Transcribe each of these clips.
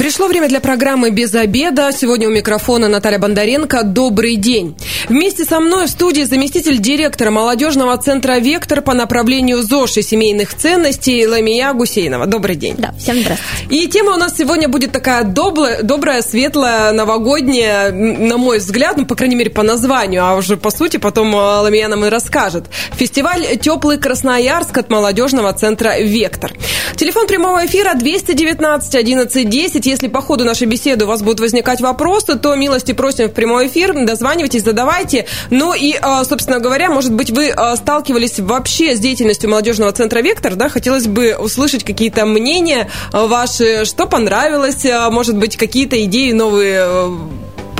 Пришло время для программы «Без обеда». Сегодня у микрофона Наталья Бондаренко. Добрый день. Вместе со мной в студии заместитель директора молодежного центра «Вектор» по направлению ЗОЖ и семейных ценностей Ламия Гусейнова. Добрый день. Да, всем здравствуйте. И тема у нас сегодня будет такая добрая, добрая светлая, новогодняя, на мой взгляд, ну, по крайней мере, по названию, а уже по сути потом э, Ламия нам и расскажет. Фестиваль «Теплый Красноярск» от молодежного центра «Вектор». Телефон прямого эфира 219 11 10. Если по ходу нашей беседы у вас будут возникать вопросы, то милости просим в прямой эфир, дозванивайтесь, задавайте. Ну и, а, собственно говоря, может быть, вы а, сталкивались вообще с деятельностью молодежного центра «Вектор», да? Хотелось бы услышать какие-то мнения ваши, что понравилось, может быть, какие-то идеи новые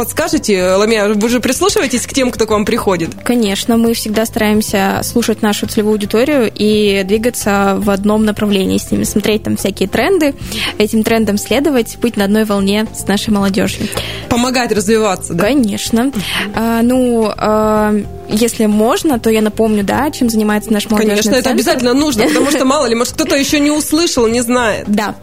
подскажете, Ламия, вы же прислушиваетесь к тем, кто к вам приходит? Конечно, мы всегда стараемся слушать нашу целевую аудиторию и двигаться в одном направлении с ними, смотреть там всякие тренды, этим трендам следовать, быть на одной волне с нашей молодежью. Помогать развиваться, да? Конечно. А, ну, а, если можно, то я напомню, да, чем занимается наш молодежный Конечно, центр. это обязательно нужно, потому что, мало ли, может, кто-то еще не услышал, не знает. Да.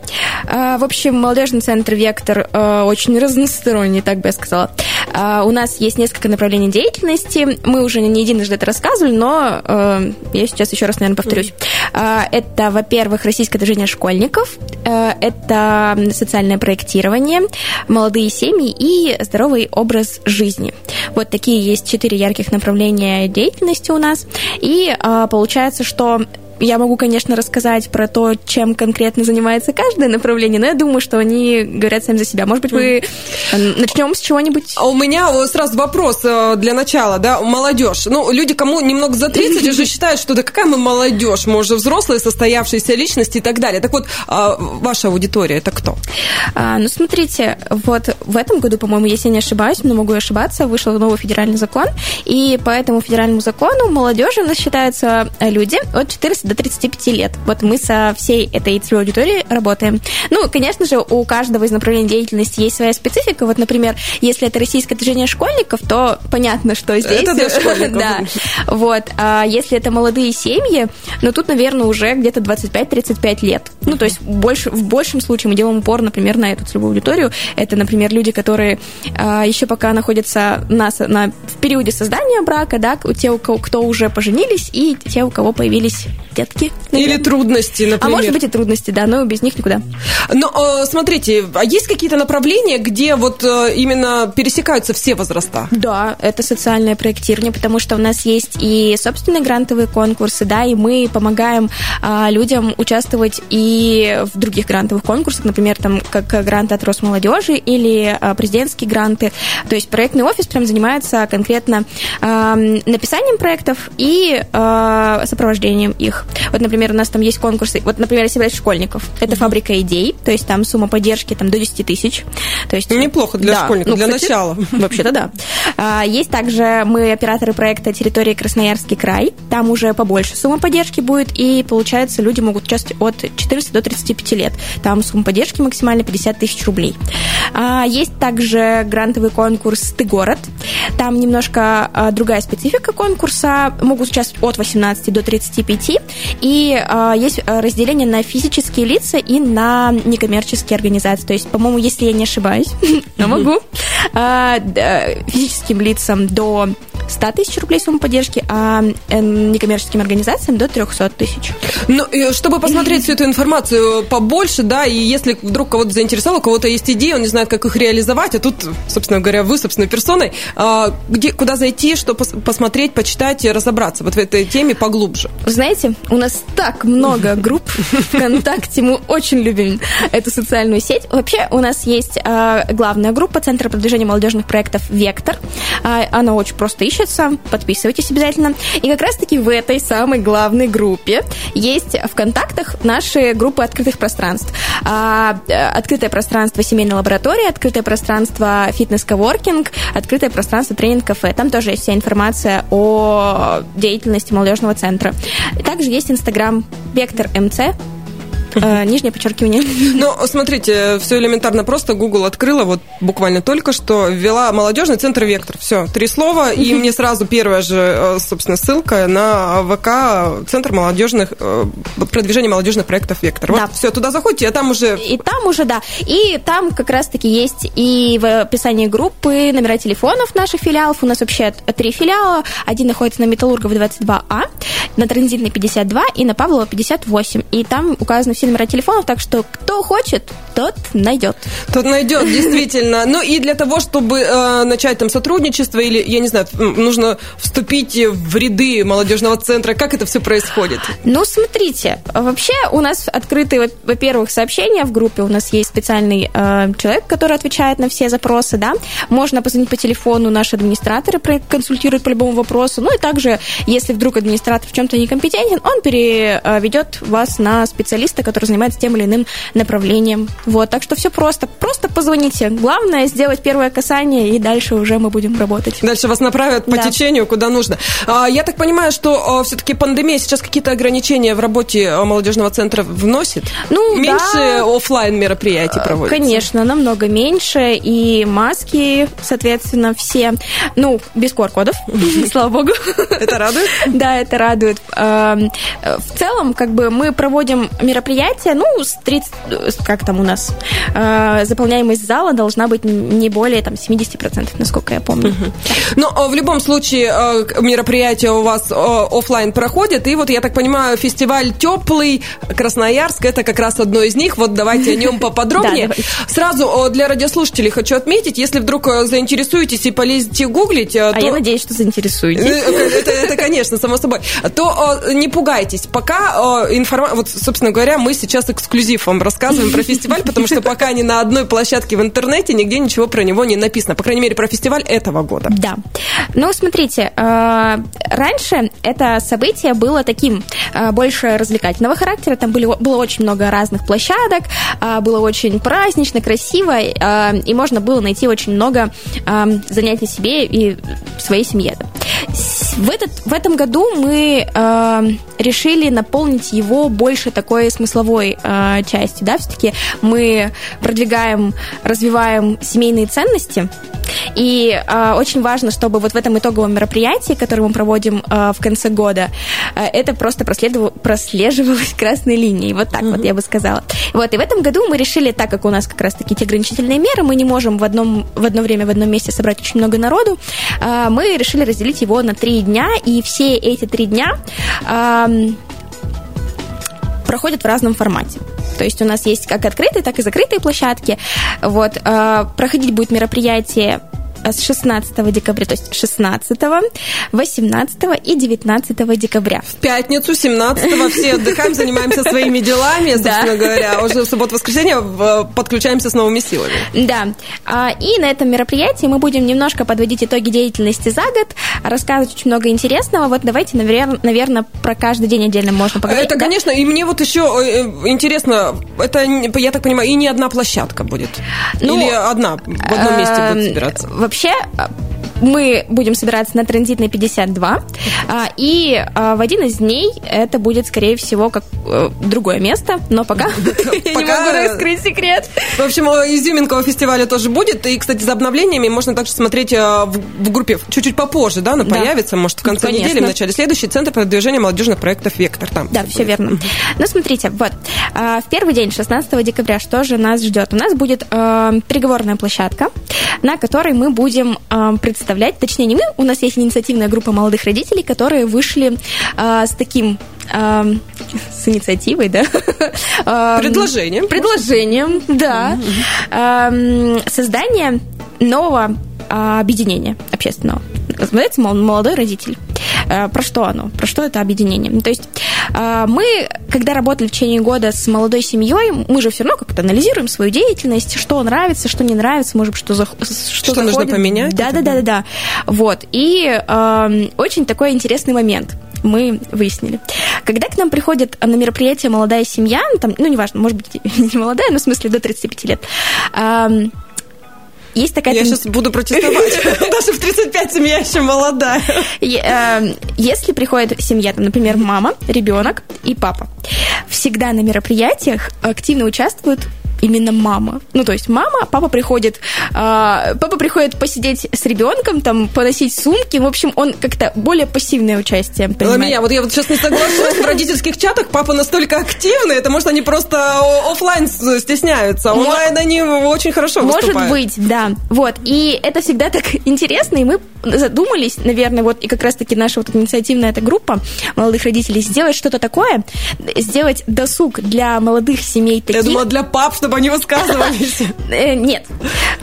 А, в общем, молодежный центр «Вектор» а, очень разносторонний, так бы я сказала. А, у нас есть несколько направлений деятельности. Мы уже не единожды это рассказывали, но я сейчас еще раз, наверное, повторюсь. Это, во-первых, российское движение школьников, это социальное проектирование, молодые семьи и здоровый образ жизни. Вот такие есть четыре ярких направления деятельности у нас. И получается, что я могу, конечно, рассказать про то, чем конкретно занимается каждое направление, но я думаю, что они говорят сами за себя. Может быть, вы начнем с чего-нибудь? А у меня сразу вопрос э, для начала, да, молодежь. Ну, люди, кому немного за 30, уже считают, что да какая мы молодежь, мы уже взрослые, состоявшиеся личности и так далее. Так вот, а, ваша аудитория это кто? А, ну, смотрите, вот в этом году, по-моему, если я не ошибаюсь, но могу ошибаться, вышел новый федеральный закон, и по этому федеральному закону молодежью у нас считаются люди от 14 до 35 лет. Вот мы со всей этой целевой аудиторией работаем. Ну, конечно же, у каждого из направлений деятельности есть своя специфика. Вот, например, если это российское движение школьников, то понятно, что здесь... Это для школьников. да. Вот. А если это молодые семьи, ну, тут, наверное, уже где-то 25-35 лет. Ну, то есть больше, в большем случае мы делаем упор, например, на эту целевую аудиторию. Это, например, люди, которые а, еще пока находятся на, на, в периоде создания брака, да, те, у кого, кто уже поженились, и те, у кого появились детки. Наверное. Или трудности, например. А может быть и трудности, да, но без них никуда. Но э, смотрите, а есть какие-то направления, где вот э, именно пересекаются все возраста? Да, это социальное проектирование, потому что у нас есть и собственные грантовые конкурсы, да, и мы помогаем а, людям участвовать и в других грантовых конкурсах, например, там как гранты от Росмолодежи или а, президентские гранты. То есть проектный офис прям занимается конкретно написанием проектов и а, сопровождением их. Вот, например, у нас там есть конкурсы, вот, например, если брать школьников, это фабрика идей, то есть там сумма поддержки там до 10 тысяч. То есть, Неплохо для да, школьников, ну, для кстати, начала. Вообще-то да. А, есть также мы операторы проекта «Территория Красноярский край». Там уже побольше сумма поддержки будет, и, получается, люди могут участвовать от 14 до 35 лет. Там сумма поддержки максимально 50 тысяч рублей. А, есть также грантовый конкурс «Ты город». Там немножко а, другая специфика конкурса. Могут участвовать от 18 до 35. И а, есть разделение на физические лица и на некоммерческие организации. То есть, по-моему, если я не ошибаюсь, но могу, физическим лицам до 100 тысяч рублей сумма поддержки, а э, некоммерческим организациям до 300 тысяч. Ну, чтобы посмотреть всю эту информацию побольше, да, и если вдруг кого-то заинтересовало, у кого-то есть идеи, он не знает, как их реализовать, а тут, собственно говоря, вы, собственной персоной, а, где, куда зайти, что посмотреть, почитать и разобраться вот в этой теме поглубже? Знаете, у нас так много групп ВКонтакте, мы очень любим эту социальную сеть. Вообще, у нас есть а, главная группа Центра продвижения молодежных проектов «Вектор». А, она очень просто ищет ищется, подписывайтесь обязательно. И как раз-таки в этой самой главной группе есть в контактах наши группы открытых пространств. А, э, открытое пространство семейной лаборатории, открытое пространство фитнес-коворкинг, открытое пространство тренинг-кафе. Там тоже есть вся информация о деятельности молодежного центра. Также есть Инстаграм Вектор МЦ, нижнее подчеркивание. Ну, смотрите, все элементарно просто. Google открыла вот буквально только что, ввела молодежный центр «Вектор». Все, три слова, и мне сразу первая же, э, собственно, ссылка на ВК Центр молодежных, э, продвижения молодежных проектов «Вектор». Вот, Да. все, туда заходите, а там уже... И там уже, да. И там как раз-таки есть и в описании группы номера телефонов наших филиалов. У нас вообще три филиала. Один находится на Металлургова 22А, на Транзитной 52 и на Павлова 58. И там указаны все номера телефонов, так что кто хочет, тот найдет. Тот найдет, действительно. Ну и для того, чтобы э, начать там сотрудничество или, я не знаю, нужно вступить в ряды молодежного центра, как это все происходит? Ну, смотрите, вообще у нас открыты, во- во-первых, сообщения в группе. У нас есть специальный э, человек, который отвечает на все запросы, да. Можно позвонить по телефону, наши администраторы проконсультируют по любому вопросу. Ну и также, если вдруг администратор в чем-то некомпетентен, он переведет вас на специалиста, который занимается тем или иным направлением. Вот, так что все просто. Просто позвоните. Главное сделать первое касание, и дальше уже мы будем работать. Дальше вас направят по Да. течению, куда нужно. А, Я так понимаю, что все-таки пандемия сейчас какие-то ограничения в работе а, молодежного центра вносит? Ну, Меньше да. оффлайн мероприятий проводится? Конечно, намного меньше. И маски, соответственно, все, ну, без QR-кодов, слава богу. Это радует? Да, это радует. Э, В целом, как бы мы проводим мероприятия, ну, с 30, э, как там у нас, э, заполняемость зала должна быть не более там 70%, насколько я помню. Но а, в любом случае к- мероприятия у вас а, оффлайн проходят, и вот, я так понимаю, фестиваль «Теплый» Красноярск, это как раз одно из них. Вот давайте о нем поподробнее. Да. Сразу для радиослушателей хочу отметить, если вдруг заинтересуетесь и полезете гуглить, а, я надеюсь, что заинтересуетесь. Э, Это, конечно, само собой. То э, не пугайтесь. Пока информация... Вот, собственно говоря, мы сейчас эксклюзив вам рассказываем про фестиваль, потому что пока ни на одной площадке в интернете нигде ничего про него не написано. По крайней мере, про фестиваль этого года. Да. Ну, смотрите, э, раньше это событие было таким э, больше развлекательного характера. Там были, было очень много разных площадок, э, было очень празднично, красиво, и можно было найти очень много занятий себе и своей семье. В, этот, в этом году мы решили наполнить его больше такой смысловой э, частью. Да? Все-таки мы продвигаем, развиваем семейные ценности. И э, очень важно, чтобы вот в этом итоговом мероприятии, которое мы проводим э, в конце года, э, это просто прослеживалось красной линией. Вот так вот я бы сказала. Вот, и в этом году мы решили, так как у нас как раз-таки те ограничительные меры, мы не можем в, одном, в одно время в одном месте собрать очень много народу, э, мы решили разделить его на три дня, и все эти три дня эм, проходят в разном формате. То есть у нас есть как открытые, так и закрытые площадки. Вот, э, проходить будет мероприятие с 16 декабря, то есть 16, 18 и 19 декабря. В пятницу, 17-го, все отдыхаем, занимаемся своими делами, собственно говоря. Уже в субботу-воскресенье э, подключаемся с новыми силами. Да. А, И на этом мероприятии мы будем немножко подводить итоги деятельности за год, рассказывать очень много интересного. Вот давайте, наверное, про каждый день отдельно можно поговорить. Это, да? конечно, и мне вот еще э, интересно, это, я так понимаю, и не одна площадка будет? Ну, Или одна в одном месте будет собираться? Вообще, э, мы будем собираться на транзитной 52, а, и а, в один из дней это будет, скорее всего, как э, другое место, но пока я не могу раскрыть секрет. В общем, изюминка фестиваля тоже будет. И, кстати, за обновлениями можно также смотреть э, в, группе чуть-чуть попозже, да, Да. появится, может, в конце Конечно. недели, в начале следующей, Центр продвижения молодежных проектов «Вектор». Там Да, все верно. Ну, смотрите, вот, а, в первый день, 16 декабря, что же нас ждет? У нас будет э, переговорная площадка, на которой мы будем э, представлять, точнее, не мы, у нас есть инициативная группа молодых родителей, которые вышли э, с таким э, с инициативой, да? Предложением. Предложением, да. Создание нового а, объединения общественного. Называется «Мол- «Молодой родитель». Э, Про что оно? Про что это объединение? Ну, То есть э, мы, когда работали в течение года с молодой семьей, мы же все равно как-то анализируем свою деятельность, что нравится, что не нравится, может быть, что, зах- что, Что нужно поменять? Да, да, да, да, да. Вот. И эм, очень такой интересный момент мы выяснили. Когда к нам приходит на мероприятие молодая семья, ну, там, ну, неважно, может быть, не молодая, но в смысле до 35 лет, эм, есть такая... Я сейчас буду протестовать. Даже в 35 семья еще молодая. Э, если приходит семья, там, например, мама, ребенок и папа, всегда на мероприятиях активно участвуют именно мама. Ну, то есть мама, папа приходит, э, папа приходит посидеть с ребенком, там, поносить сумки. В общем, он как-то более пассивное участие принимает. Меня, вот я вот сейчас не соглашусь, в родительских чатах папа настолько активный, это может они просто офлайн стесняются, а онлайн они очень хорошо выступают. Может быть, да. Вот, и это всегда так интересно, и мы задумались, наверное, вот и как раз-таки наша вот инициативная эта группа молодых родителей сделать что-то такое, сделать досуг для молодых семей таких. Я думала, для пап, чтобы они высказывались. Э, нет.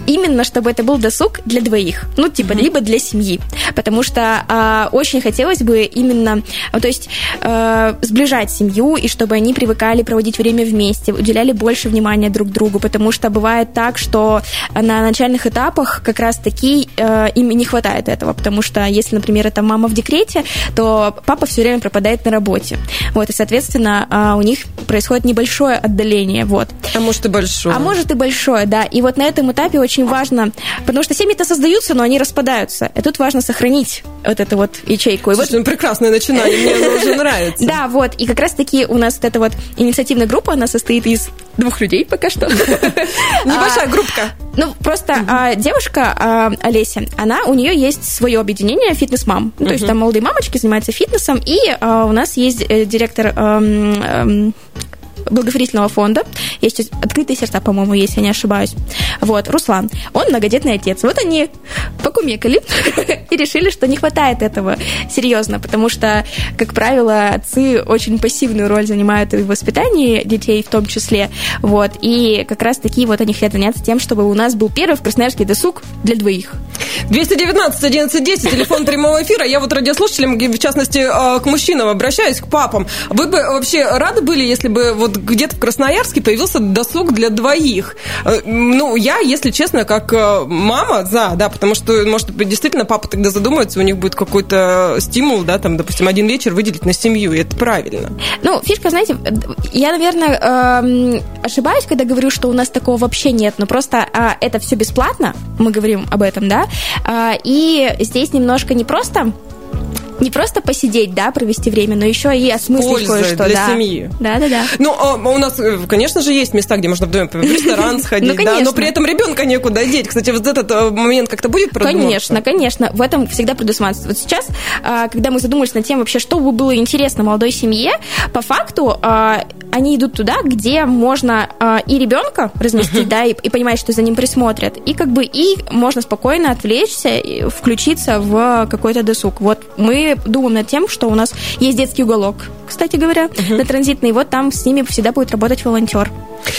Именно, чтобы это был досуг для двоих. Ну, типа, либо для семьи. Потому что а, очень хотелось бы именно, то есть, э, сближать семью, и чтобы они привыкали проводить время вместе, уделяли больше внимания друг другу, потому что бывает так, что на начальных этапах как раз-таки э, им не хватает этого, потому что если, например, это мама в декрете, то папа все время пропадает на работе. Вот, и, соответственно, а, у них происходит небольшое отдаление. Вот. А может большое. А может и большое, да. И вот на этом этапе очень важно, потому что семьи-то создаются, но они распадаются. И тут важно сохранить вот эту вот ячейку. И Слушай, вот... ну прекрасное начинание, мне оно уже нравится. Да, вот. И как раз-таки у нас вот эта вот инициативная группа, она состоит из двух людей пока что. Небольшая группка. Ну, просто а, девушка а, Олеся, она, у нее есть свое объединение «Фитнес-мам». Ну, то есть там молодые мамочки занимаются фитнесом, и а, у нас есть э, директор благотворительного фонда. Есть открытые сердца, по-моему, если я не ошибаюсь. Вот, Руслан. Он многодетный отец. Вот они покумекали и решили, что не хватает этого серьезно, потому что, как правило, отцы очень пассивную роль занимают и в воспитании детей в том числе. Вот, и как раз таки вот они хотят заняться тем, чтобы у нас был первый в Красноярске досуг для двоих. 219 11 10, телефон прямого эфира. Я вот радиослушателям, в частности, э, к мужчинам обращаюсь, к папам. Вы бы вообще рады были, если бы вот где-то в Красноярске появился досуг для двоих? Э, ну, я, если честно, как э, мама, за, да, потому что, может действительно папа тогда задумается, у них будет какой-то стимул, да, там, допустим, один вечер выделить на семью, и это правильно. Ну, фишка, знаете, я, наверное, эм, ошибаюсь, когда говорю, что у нас такого вообще нет, но просто а, это все бесплатно, мы говорим об этом, да, а, и здесь немножко не просто не просто посидеть, да, провести время, но еще и осмыслить кое-что. для да. семьи. Да, да, да. Ну, а у нас, э, конечно же, есть места, где можно вдвоем в ресторан сходить, ну, да, но при этом ребенка некуда деть. Кстати, вот этот э, момент как-то будет продумываться? Конечно, конечно. В этом всегда предусматривается. Вот сейчас, а, когда мы задумались над тем вообще, что бы было интересно молодой семье, по факту а, они идут туда, где можно а, и ребенка разместить, да, и, и понимать, что за ним присмотрят, и как бы и можно спокойно отвлечься, включиться в какой-то досуг. Вот мы думаем над тем, что у нас есть детский уголок, кстати говоря, uh-huh. на транзитной, и вот там с ними всегда будет работать волонтер.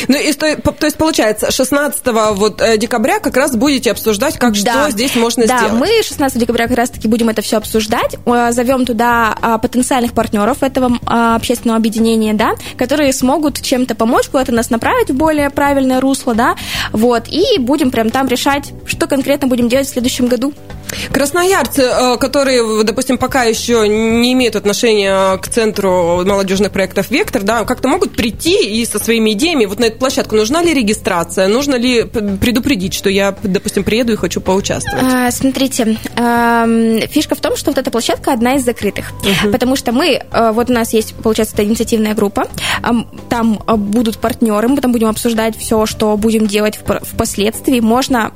Ну, и то, то есть, получается, 16 вот э, декабря как раз будете обсуждать, как да. что здесь можно да, сделать. Да, мы 16 декабря как раз-таки будем это все обсуждать. Э, Зовем туда а, потенциальных партнеров этого а, общественного объединения, да, которые смогут чем-то помочь, куда-то нас направить в более правильное русло, да, вот, и будем прям там решать, что конкретно будем делать в следующем году. Красноярцы, э, которые, допустим, пока еще не имеют отношения к центру молодежных проектов «Вектор», да, как-то могут прийти и со своими идеями вот на эту площадку. Нужна ли регистрация? Нужно ли предупредить, что я, допустим, приеду и хочу поучаствовать? А, смотрите, фишка в том, что вот эта площадка одна из закрытых. Угу. Потому что мы, э, вот у нас есть, получается, это инициативная группа, там э, будут партнеры, мы там будем обсуждать все, что будем делать впоследствии. Можно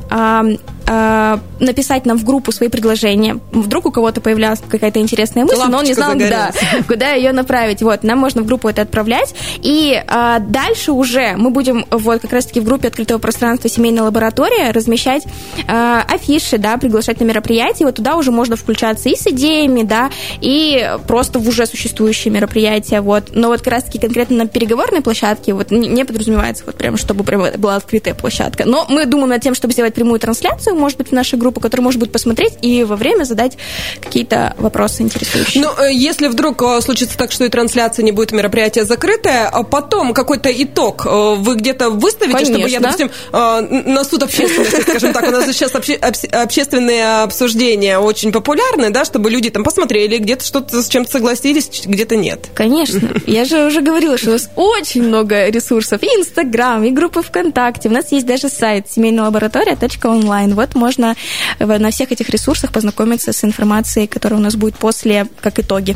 написать нам в группу свои предложения. Вдруг у кого-то появлялась какая-то интересная мысль, Лампочка но он не знал, да, куда ее направить. Вот, нам можно в группу это отправлять. И а, дальше уже мы будем вот как раз-таки в группе открытого пространства семейной лаборатории размещать а, афиши, да, приглашать на мероприятия. Вот туда уже можно включаться и с идеями, да, и просто в уже существующие мероприятия. Вот. Но вот как раз-таки конкретно на переговорной площадке вот не, не подразумевается вот прям, чтобы прям была открытая площадка. Но мы думаем над тем, чтобы сделать прямую трансляцию может быть, в нашу группу, который может будет посмотреть и во время задать какие-то вопросы интересующие. Ну, э, если вдруг э, случится так, что и трансляция не будет, мероприятие закрытое, а потом какой-то итог э, вы где-то выставите, Конечно. чтобы я, допустим, на суд общественности, скажем так, у нас сейчас обще- общественные обсуждения очень популярны, да, чтобы люди там посмотрели, где-то что-то с чем-то согласились, где-то нет. Конечно. Я же уже говорила, что у нас очень много ресурсов. И Инстаграм, и группы ВКонтакте. У нас есть даже сайт семейная лаборатория онлайн. Вот можно на всех этих ресурсах познакомиться с информацией, которая у нас будет после, как итоги.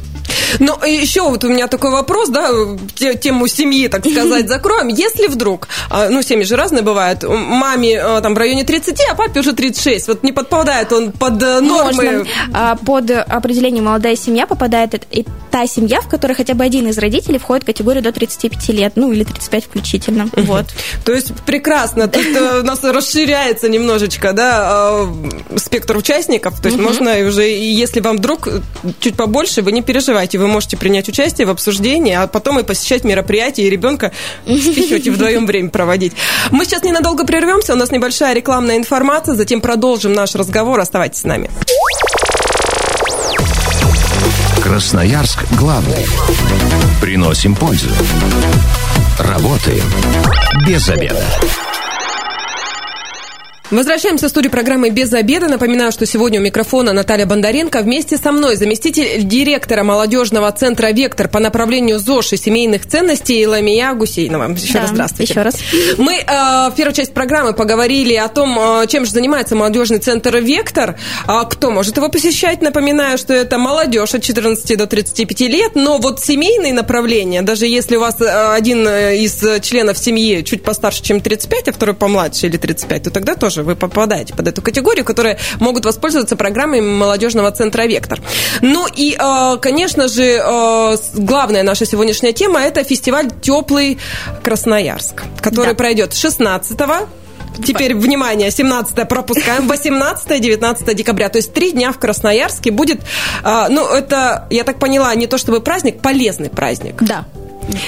Ну, еще вот у меня такой вопрос, да, тему семьи, так сказать, закроем. Если вдруг, а, ну, семьи же разные бывают, маме а, там в районе 30, а папе уже 36, вот не подпадает он под э, нормы? Можно. А, под определение молодая семья попадает и та семья, в которой хотя бы один из родителей входит в категорию до 35 лет, ну, или 35 включительно. Вот. То есть прекрасно, тут э, у нас расширяется немножечко, да, спектр участников, то есть можно уже, если вам вдруг чуть побольше, вы не переживайте, вы можете принять участие в обсуждении, а потом и посещать мероприятия, и ребенка спихивать и вдвоем время проводить. Мы сейчас ненадолго прервемся, у нас небольшая рекламная информация, затем продолжим наш разговор. Оставайтесь с нами. Красноярск главный. Приносим пользу. Работаем без обеда. Возвращаемся в студию программы «Без обеда». Напоминаю, что сегодня у микрофона Наталья Бондаренко. Вместе со мной заместитель директора молодежного центра «Вектор» по направлению ЗОЖ и семейных ценностей Ламия Гусейнова. Еще да, раз здравствуйте. Еще раз. Мы э, в первой части программы поговорили о том, э, чем же занимается молодежный центр «Вектор». А кто может его посещать? Напоминаю, что это молодежь от 14 до 35 лет. Но вот семейные направления, даже если у вас э, один из членов семьи чуть постарше, чем 35, а второй помладше или 35, то тогда тоже вы попадаете под эту категорию, которые могут воспользоваться программой молодежного центра «Вектор». Ну и, э, конечно же, э, главная наша сегодняшняя тема – это фестиваль «Теплый Красноярск», который да. пройдет 16 Теперь, внимание, 17 пропускаем, 18-19 декабря. То есть три дня в Красноярске будет, э, ну, это, я так поняла, не то чтобы праздник, полезный праздник. Да.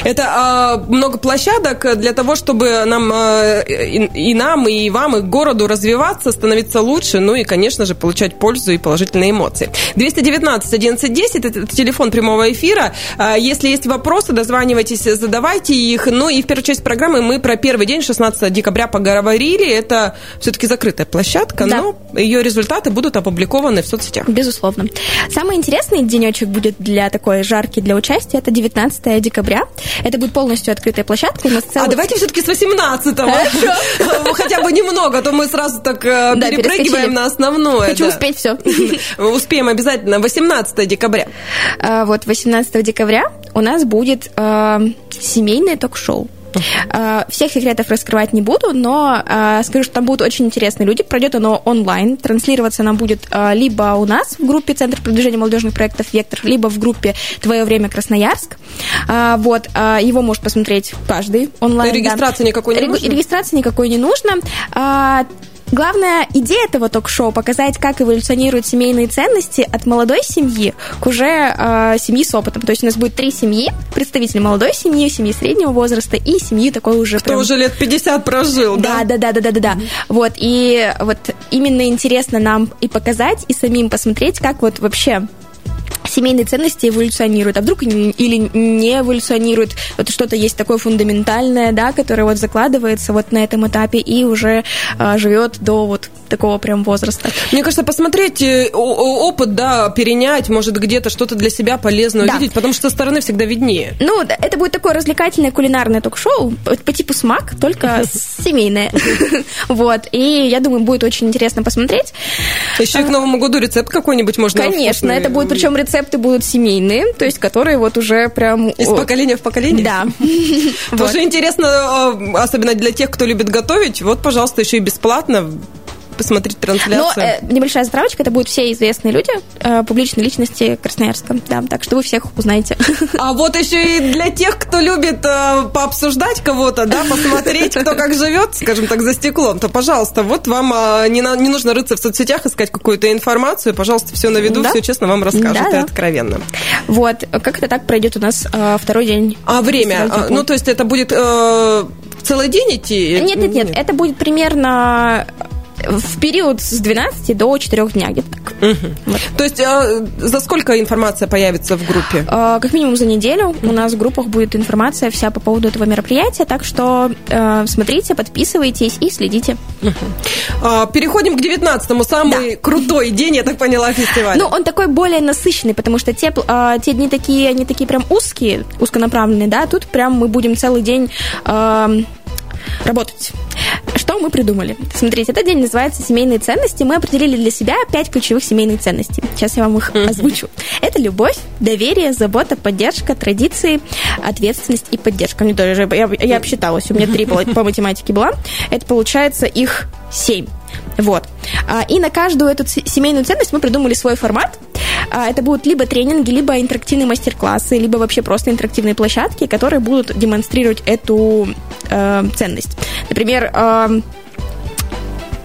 Это э, много площадок для того, чтобы нам э, и, и нам, и вам, и городу развиваться, становиться лучше, ну и, конечно же, получать пользу и положительные эмоции. 219 1110 это телефон прямого эфира. Э, если есть вопросы, дозванивайтесь, задавайте их. Ну и в первую часть программы мы про первый день, 16 декабря, поговорили. Это все-таки закрытая площадка, да. но ее результаты будут опубликованы в соцсетях. Безусловно. Самый интересный денечек будет для такой жарки для участия, это 19 декабря. Это будет полностью открытая площадка. У нас целый... А давайте все-таки с 18-го. Хотя бы немного, а то мы сразу так э, перепрыгиваем на основное. Хочу успеть все. Успеем обязательно. 18 декабря. А, вот 18 декабря у нас будет э, семейное ток-шоу. Uh-huh. Всех секретов раскрывать не буду, но а, скажу, что там будут очень интересные люди. Пройдет оно онлайн. Транслироваться оно будет а, либо у нас в группе Центр продвижения молодежных проектов «Вектор», либо в группе «Твое время Красноярск». Вот. Его может посмотреть каждый онлайн. Регистрации да. никакой не нужно? Регистрации никакой не нужно. Главная идея этого ток-шоу показать, как эволюционируют семейные ценности от молодой семьи к уже э, семьи с опытом. То есть у нас будет три семьи: представители молодой семьи, семьи среднего возраста и семьи такой уже. Кто прям... уже лет 50 прожил, да? Да, да, да, да, да, да. Mm-hmm. Вот и вот именно интересно нам и показать, и самим посмотреть, как вот вообще семейные ценности эволюционируют, а вдруг или не эволюционируют, вот что-то есть такое фундаментальное, да, которое вот закладывается вот на этом этапе и уже а, живет до вот такого прям возраста. Мне кажется, посмотреть э, опыт, да, перенять, может где-то что-то для себя полезное да. увидеть, потому что со стороны всегда виднее. Ну, это будет такое развлекательное кулинарное ток-шоу по типу смак, только семейное. Вот, и я думаю, будет очень интересно посмотреть. Еще и к Новому году рецепт какой-нибудь можно Конечно, это будет, причем рецепт рецепты будут семейные, то есть которые вот уже прям... Из поколения в поколение? Да. Тоже интересно, э, особенно для тех, кто любит готовить, вот, пожалуйста, еще и бесплатно посмотреть трансляцию. Но э, небольшая затравочка, это будут все известные люди, э, публичные личности Красноярска, да, так что вы всех узнаете. А вот еще и для тех, кто любит э, пообсуждать кого-то, да, посмотреть, кто как живет, скажем так, за стеклом, то, пожалуйста, вот вам э, не, на, не нужно рыться в соцсетях, искать какую-то информацию, пожалуйста, все на виду, да? все честно вам расскажут да, да. и откровенно. Вот, как это так пройдет у нас э, второй день? А время? А, ну, то есть это будет э, целый день идти? Нет, нет, нет, нет, это будет примерно в период с 12 до 4 дня где-то так. Угу. Вот. То есть э, за сколько информация появится в группе? Э, как минимум за неделю у нас в группах будет информация вся по поводу этого мероприятия, так что э, смотрите, подписывайтесь и следите. Угу. Переходим к 19-му, самый да. крутой день, я так поняла, фестиваля. Ну, он такой более насыщенный, потому что те, э, те дни такие, они такие прям узкие, узконаправленные, да, тут прям мы будем целый день... Э, работать. Что мы придумали? Смотрите, этот день называется «Семейные ценности». Мы определили для себя пять ключевых семейных ценностей. Сейчас я вам их озвучу. Это любовь, доверие, забота, поддержка, традиции, ответственность и поддержка. Мне тоже, я, я обсчиталась, у меня три по математике была. Это получается их семь. Вот. А, и на каждую эту семейную ценность мы придумали свой формат. А, это будут либо тренинги, либо интерактивные мастер-классы, либо вообще просто интерактивные площадки, которые будут демонстрировать эту э, ценность. Например, э,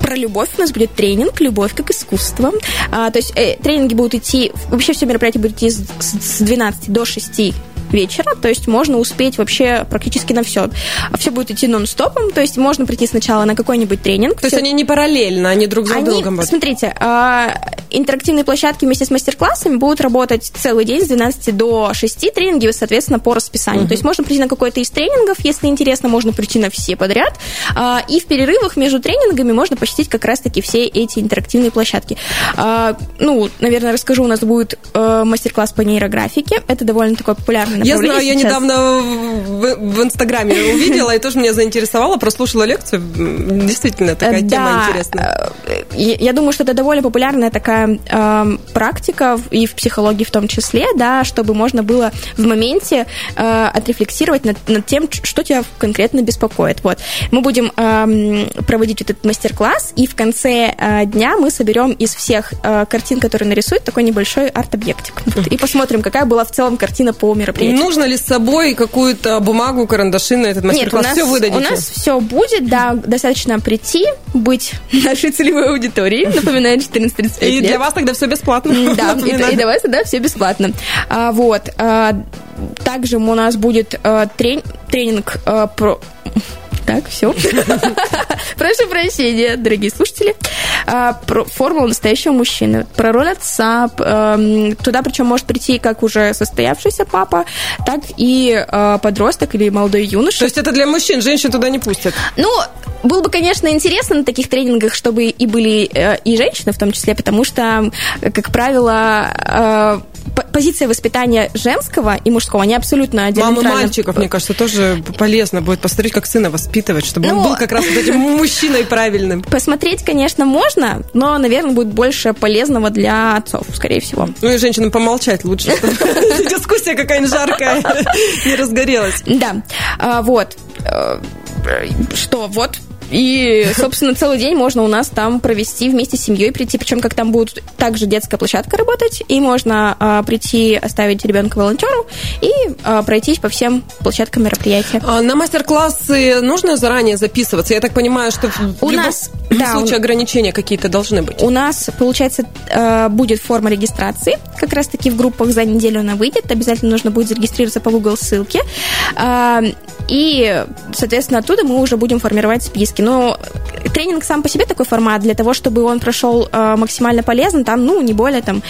про любовь у нас будет тренинг «Любовь как искусство». А, то есть э, тренинги будут идти, вообще все мероприятия будут идти с, с 12 до 6 вечера, то есть можно успеть вообще практически на все. Все будет идти нон-стопом, то есть можно прийти сначала на какой-нибудь тренинг. То есть они не параллельно, они друг за они, другом будут? Смотрите, а, интерактивные площадки вместе с мастер-классами будут работать целый день с 12 до 6, тренинги, соответственно, по расписанию. Угу. То есть можно прийти на какой-то из тренингов, если интересно, можно прийти на все подряд, а, и в перерывах между тренингами можно посетить как раз-таки все эти интерактивные площадки. А, ну, наверное, расскажу, у нас будет э, мастер-класс по нейрографике, это довольно такой популярный я знаю, я недавно в, в Инстаграме увидела и тоже меня заинтересовала, прослушала лекцию. Действительно, такая да, тема интересная. Э, я думаю, что это довольно популярная такая э, практика и в психологии в том числе, да, чтобы можно было в моменте э, отрефлексировать над, над тем, что тебя конкретно беспокоит. Вот. Мы будем э, проводить этот мастер-класс, и в конце э, дня мы соберем из всех э, картин, которые нарисуют, такой небольшой арт-объектик. Вот, и посмотрим, какая была в целом картина по мероприятию нужно ли с собой какую-то бумагу, карандаши на этот мастер-класс? Все выдадите? У нас все будет, да, достаточно прийти, быть нашей целевой аудиторией, напоминаю, 14-35 И для вас тогда все бесплатно. Да, и, и для вас тогда все бесплатно. А, вот. А, также у нас будет а, трени- тренинг а, про так, все. Прошу прощения, дорогие слушатели. А, про формулу настоящего мужчины, про роль отца. Эм, туда причем может прийти как уже состоявшийся папа, так и э, подросток или молодой юноша. То есть это для мужчин, женщин туда не пустят? Ну, было бы, конечно, интересно на таких тренингах, чтобы и были э, и женщины в том числе, потому что, как правило, позиция воспитания женского и мужского, они абсолютно диаметрально... Маму мальчиков, мне кажется, тоже полезно будет посмотреть, как сына воспитывать, чтобы ну, он был как раз вот этим мужчиной правильным. Посмотреть, конечно, можно, но, наверное, будет больше полезного для отцов, скорее всего. Ну и женщинам помолчать лучше, дискуссия какая-нибудь жаркая не разгорелась. Да, а, вот. Э, что, вот, и, собственно, целый день можно у нас там провести вместе с семьей, прийти, причем как там будет также детская площадка работать, и можно а, прийти, оставить ребенка волонтеру и а, пройтись по всем площадкам мероприятия. А на мастер-классы нужно заранее записываться? Я так понимаю, что в у любом нас, да, случае ограничения какие-то должны быть. У нас, получается, а, будет форма регистрации, как раз-таки в группах за неделю она выйдет, обязательно нужно будет зарегистрироваться по Google ссылке, а, и, соответственно, оттуда мы уже будем формировать списки практики. Но тренинг сам по себе такой формат, для того, чтобы он прошел э, максимально полезно, там, ну, не более там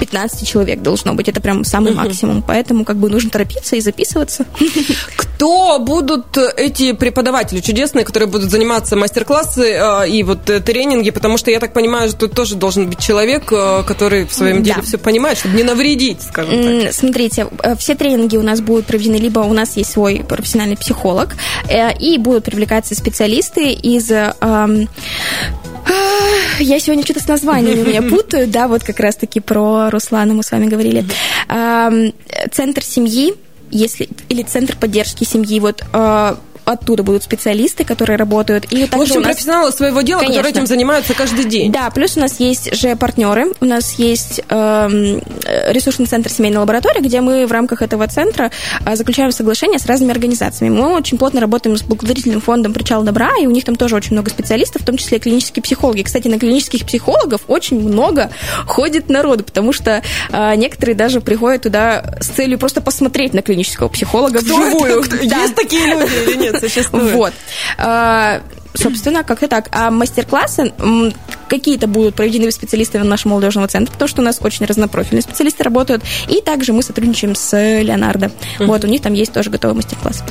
15 человек должно быть. Это прям самый максимум. Поэтому как бы нужно торопиться и записываться. Кто будут эти преподаватели чудесные, которые будут заниматься мастер-классы э, и вот э, тренинги? Потому что я так понимаю, что тут тоже должен быть человек, э, который в своем деле да. все понимает, чтобы не навредить, скажем так. Смотрите, э, все тренинги у нас будут проведены, либо у нас есть свой профессиональный психолог, э, и будут привлекаться специалисты, артисты из... Эм, я сегодня что-то с названиями меня путаю, да, вот как раз-таки про Руслана мы с вами говорили. Эм, центр семьи, если или центр поддержки семьи, вот э, оттуда будут специалисты, которые работают. И в общем, нас... профессионалы своего дела, Конечно. которые этим занимаются каждый день. Да, плюс у нас есть же партнеры. У нас есть э, ресурсный центр семейной лаборатории, где мы в рамках этого центра э, заключаем соглашения с разными организациями. Мы очень плотно работаем с благотворительным фондом «Причал добра», и у них там тоже очень много специалистов, в том числе клинические психологи. Кстати, на клинических психологов очень много ходит народу, потому что э, некоторые даже приходят туда с целью просто посмотреть на клинического психолога Кто вживую. Это? Да. Есть такие люди или нет? Существует. Вот. А, собственно, как-то так. А мастер-классы какие-то будут проведены специалистами нашего молодежного центра, потому что у нас очень разнопрофильные специалисты работают. И также мы сотрудничаем с Леонардо. Uh-huh. Вот, у них там есть тоже готовый мастер-класс.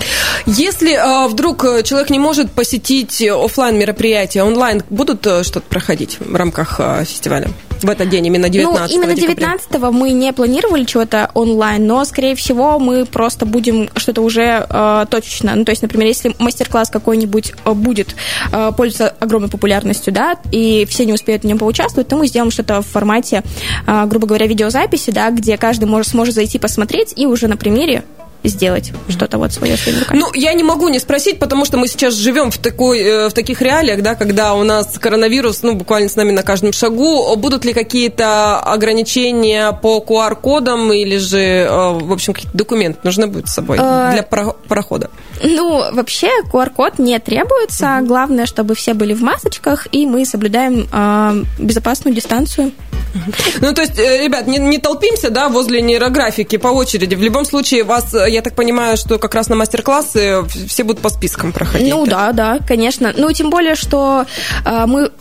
Если а, вдруг человек не может посетить офлайн мероприятия, онлайн будут что-то проходить в рамках а, фестиваля? В этот день, именно 19 Ну, именно 19 мы не планировали чего-то онлайн, но, скорее всего, мы просто будем что-то уже э, точечно. Ну, то есть, например, если мастер-класс какой-нибудь э, будет э, пользоваться огромной популярностью, да, и все не успеют в нем поучаствовать, то мы сделаем что-то в формате, э, грубо говоря, видеозаписи, да, где каждый может, сможет зайти посмотреть и уже на примере сделать что-то вот свое своими руками. Ну, я не могу не спросить, потому что мы сейчас живем в, такой, э, в таких реалиях, да, когда у нас коронавирус, ну, буквально с нами на каждом шагу. Будут ли какие-то ограничения по QR-кодам или же, э, в общем, какие-то документы нужны будут с собой э, для прохода? Ну, вообще QR-код не требуется. Главное, чтобы все были в масочках, и мы соблюдаем безопасную дистанцию. Ну, то есть, ребят, не, не толпимся, да, возле нейрографики по очереди. В любом случае, вас я так понимаю, что как раз на мастер-классы все будут по спискам проходить. Ну да, да, конечно. Ну, тем более, что э, мы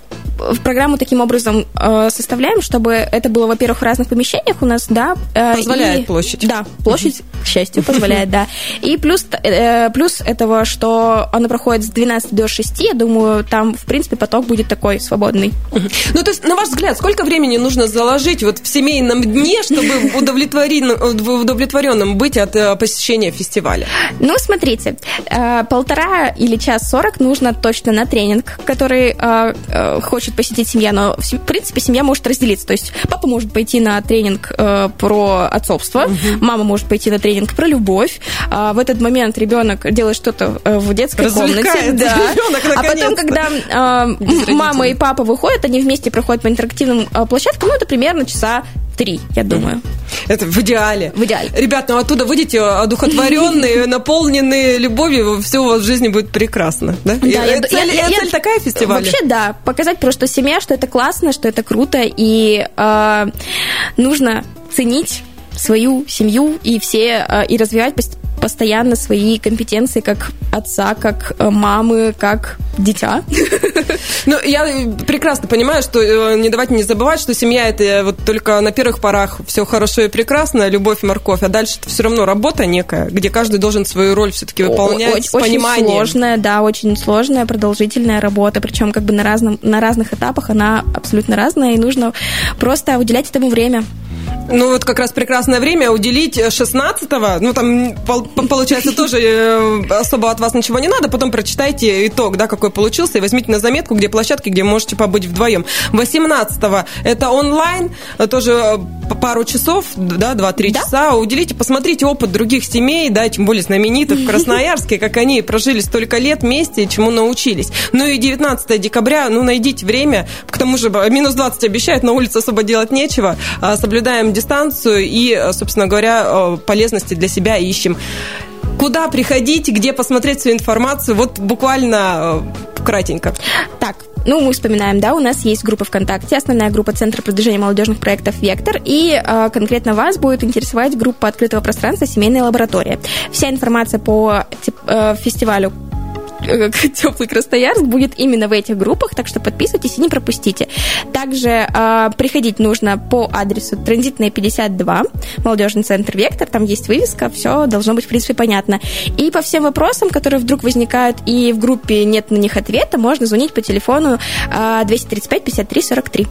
программу таким образом э, составляем, чтобы это было, во-первых, в разных помещениях у нас, да. Э, позволяет и, площадь. Да, площадь, к счастью, позволяет, да. И плюс, э, плюс этого, что оно проходит с 12 до 6, я думаю, там, в принципе, поток будет такой свободный. Ну, то есть, на ваш взгляд, сколько времени нужно заложить вот в семейном дне, чтобы удовлетворенным быть от э, посещения фестиваля? Ну, смотрите, э, полтора или час сорок нужно точно на тренинг, который э, хочет хочет посетить семья, но, в принципе, семья может разделиться. То есть папа может пойти на тренинг э, про отцовство, угу. мама может пойти на тренинг про любовь. А в этот момент ребенок делает что-то э, в детской комнате. Да. Ребенок, а потом, когда э, мама и папа выходят, они вместе проходят по интерактивным э, площадкам, ну, это примерно часа три, я думаю. Это в идеале. В идеале. Ребят, ну оттуда выйдете одухотворенные, наполненные любовью, все у вас в жизни будет прекрасно. Да? Да, я, цель, я, цель я, такая фестиваля? Вообще, да. Показать просто семье, что это классно, что это круто, и э, нужно ценить свою семью и все э, и развивать постоянно свои компетенции как отца, как э, мамы, как дитя. Ну, я прекрасно понимаю, что э, не давайте не забывать, что семья это вот только на первых порах все хорошо и прекрасно, любовь и морковь, а дальше это все равно работа некая, где каждый должен свою роль все-таки выполнять очень, с пониманием. Очень сложная, да, очень сложная, продолжительная работа, причем как бы на, разном, на разных этапах она абсолютно разная, и нужно просто уделять этому время. Ну, вот как раз прекрасное время уделить 16-го. Ну, там, получается, тоже э, особо от вас ничего не надо. Потом прочитайте итог, да, какой получился, и возьмите на заметку, где площадки, где можете побыть вдвоем. 18-го это онлайн, тоже э, пару часов, да, 2-3 да? часа. Уделите, посмотрите опыт других семей, да, тем более знаменитых в Красноярске, как они прожили столько лет вместе и чему научились. Ну и 19 декабря, ну, найдите время. К тому же минус 20 обещают, на улице особо делать нечего. А, соблюдаем дистанцию и, э, собственно говоря, э, полезности для себя ищем. Куда приходить, где посмотреть всю информацию? Вот буквально э, кратенько. Так, ну, мы вспоминаем, да, у нас есть группа ВКонтакте, основная группа Центра продвижения молодежных проектов «Вектор», и э, конкретно вас будет интересовать группа открытого пространства «Семейная лаборатория». Вся информация по э, фестивалю теплый Красноярск будет именно в этих группах, так что подписывайтесь и не пропустите. Также э, приходить нужно по адресу Транзитная 52, молодежный центр Вектор, там есть вывеска, все должно быть, в принципе, понятно. И по всем вопросам, которые вдруг возникают, и в группе нет на них ответа, можно звонить по телефону э, 235 53 43.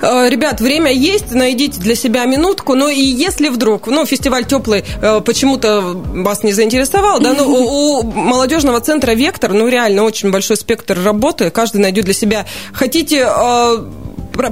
Ребят, время есть, найдите для себя минутку, но и если вдруг, ну, фестиваль теплый э, почему-то вас не заинтересовал, да, ну, у молодежного центра Вектор спектр, ну реально очень большой спектр работы, каждый найдет для себя. Хотите э,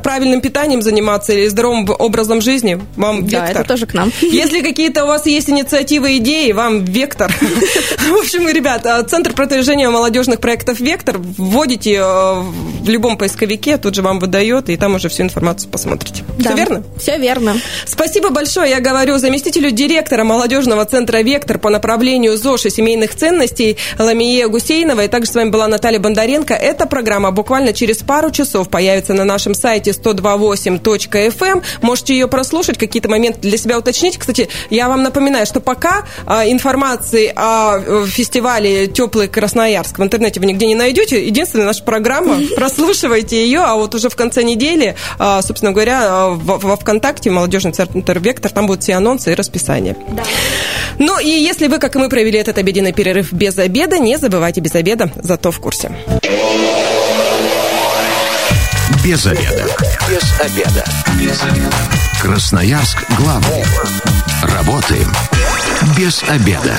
правильным питанием заниматься или здоровым образом жизни, вам да, вектор. это тоже к нам. Если какие-то у вас есть инициативы, идеи, вам вектор. В общем, ребята, Центр продвижения молодежных проектов «Вектор» вводите э, в любом поисковике тут же вам выдает, и там уже всю информацию посмотрите. Да. Все верно? Все верно. Спасибо большое. Я говорю заместителю директора молодежного центра «Вектор» по направлению ЗОЖ и семейных ценностей Ламие Гусейнова. И также с вами была Наталья Бондаренко. Эта программа буквально через пару часов появится на нашем сайте 128.fm. Эм. Можете ее прослушать, какие-то моменты для себя уточнить. Кстати, я вам напоминаю, что пока а, информации о э, фестивале «Теплый Красноярск» в интернете вы нигде не найдете. Единственная наша программа, прослушивайте ее, а вот уже в конце недели, а, собственно говоря, во ВКонтакте, молодежный центр «Вектор», там будут все анонсы и расписание. Да. Ну и если вы, как и мы, провели этот обеденный перерыв без обеда, не забывайте без обеда, зато в курсе. Без обеда. Без обеда. Без обеда. Красноярск главный. Работаем без обеда.